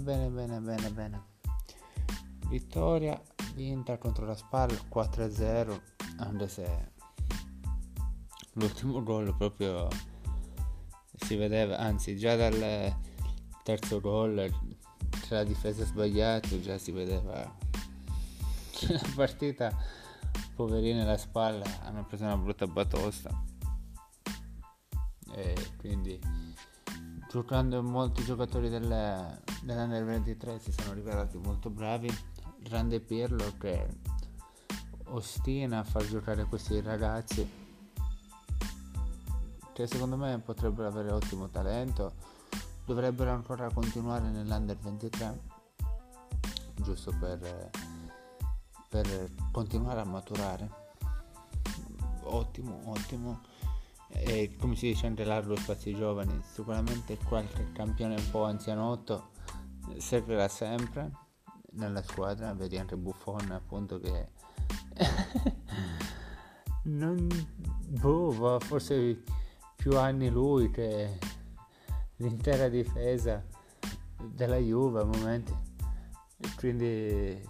Bene, bene, bene, bene. Vittoria vinta contro la Spal 4-0, anche se l'ultimo gol proprio si vedeva, anzi già dal terzo gol tra la difesa sbagliata già si vedeva che la partita poverini la spalla hanno preso una brutta batosta e quindi giocando molti giocatori delle, dell'Under 23 si sono rivelati molto bravi. Grande Pirlo che ostina a far giocare questi ragazzi che secondo me potrebbero avere ottimo talento dovrebbero ancora continuare nell'Under 23 giusto per, per continuare a maturare. Ottimo ottimo. E come si dice anche largo spazio giovani sicuramente qualche campione un po' anzianotto servirà sempre nella squadra vedi anche Buffon appunto che non boh forse più anni lui che l'intera difesa della Juve a momenti quindi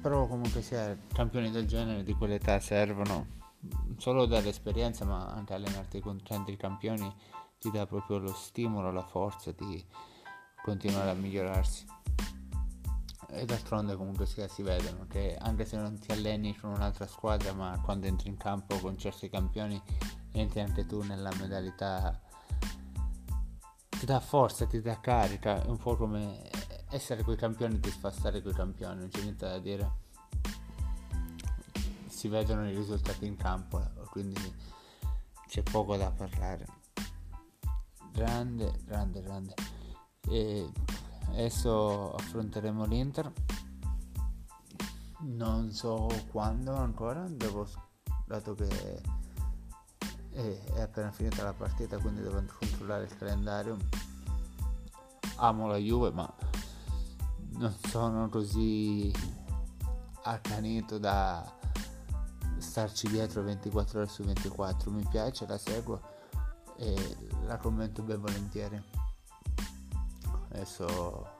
però comunque sia campioni del genere di quell'età servono solo dall'esperienza ma anche allenarti con tanti campioni ti dà proprio lo stimolo, la forza di continuare a migliorarsi e d'altronde comunque sia si vedono che anche se non ti alleni con un'altra squadra ma quando entri in campo con certi campioni entri anche tu nella modalità ti dà forza, ti dà carica, è un po' come essere quei campioni ti fa stare quei campioni, non c'è niente da dire. Si vedono i risultati in campo, quindi c'è poco da parlare. Grande, grande, grande. E adesso affronteremo l'Inter. Non so quando ancora, devo, dato che è appena finita la partita quindi devo controllare il calendario. Amo la Juve ma non sono così accanito da starci dietro 24 ore su 24 mi piace la seguo e la commento ben volentieri adesso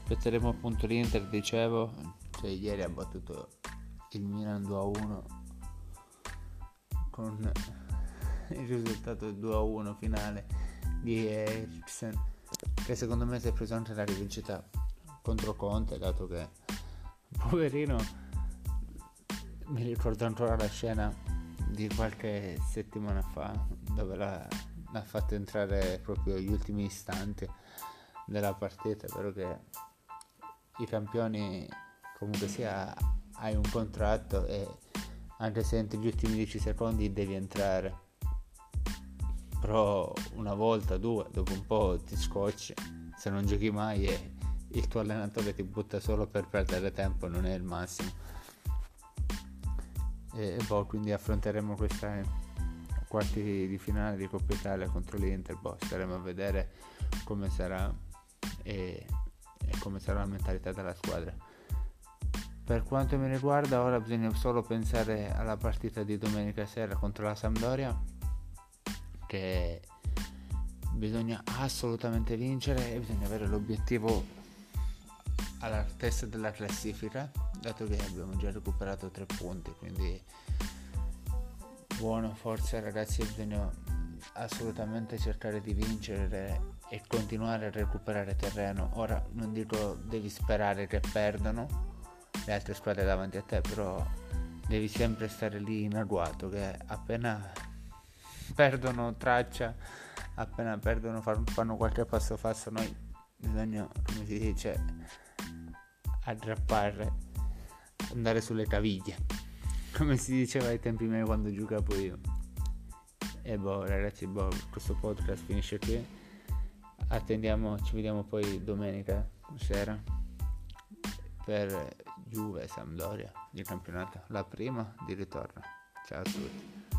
aspetteremo appunto l'Inter dicevo. cioè ieri ha battuto il Milan 2 a 1 con il risultato 2 a 1 finale di Eriksen che secondo me si è preso anche la rivincita contro Conte dato che poverino mi ricordo ancora la scena di qualche settimana fa dove l'ha, l'ha fatto entrare proprio gli ultimi istanti della partita però che i campioni comunque sia hai un contratto e anche se entri gli ultimi 10 secondi devi entrare. Però una volta, due, dopo un po' ti scocci se non giochi mai e il tuo allenatore ti butta solo per perdere tempo non è il massimo. E, boh, quindi affronteremo questa quarti di finale di Coppa Italia contro l'Inter boh, staremo a vedere come sarà e, e come sarà la mentalità della squadra. Per quanto mi riguarda ora bisogna solo pensare alla partita di domenica sera contro la Sampdoria che bisogna assolutamente vincere e bisogna avere l'obiettivo alla testa della classifica dato che abbiamo già recuperato tre punti quindi buono forza ragazzi bisogna assolutamente cercare di vincere e continuare a recuperare terreno ora non dico devi sperare che perdano le altre squadre davanti a te, però devi sempre stare lì in agguato che appena perdono traccia, appena perdono fanno qualche passo falso, noi bisogna, come si dice, aggrappare, andare sulle caviglie, come si diceva ai tempi miei quando giocavo io. E boh ragazzi, boh, questo podcast finisce qui. Attendiamo, ci vediamo poi domenica sera per Juve Sampdoria di campionato, la prima di ritorno. Ciao a tutti.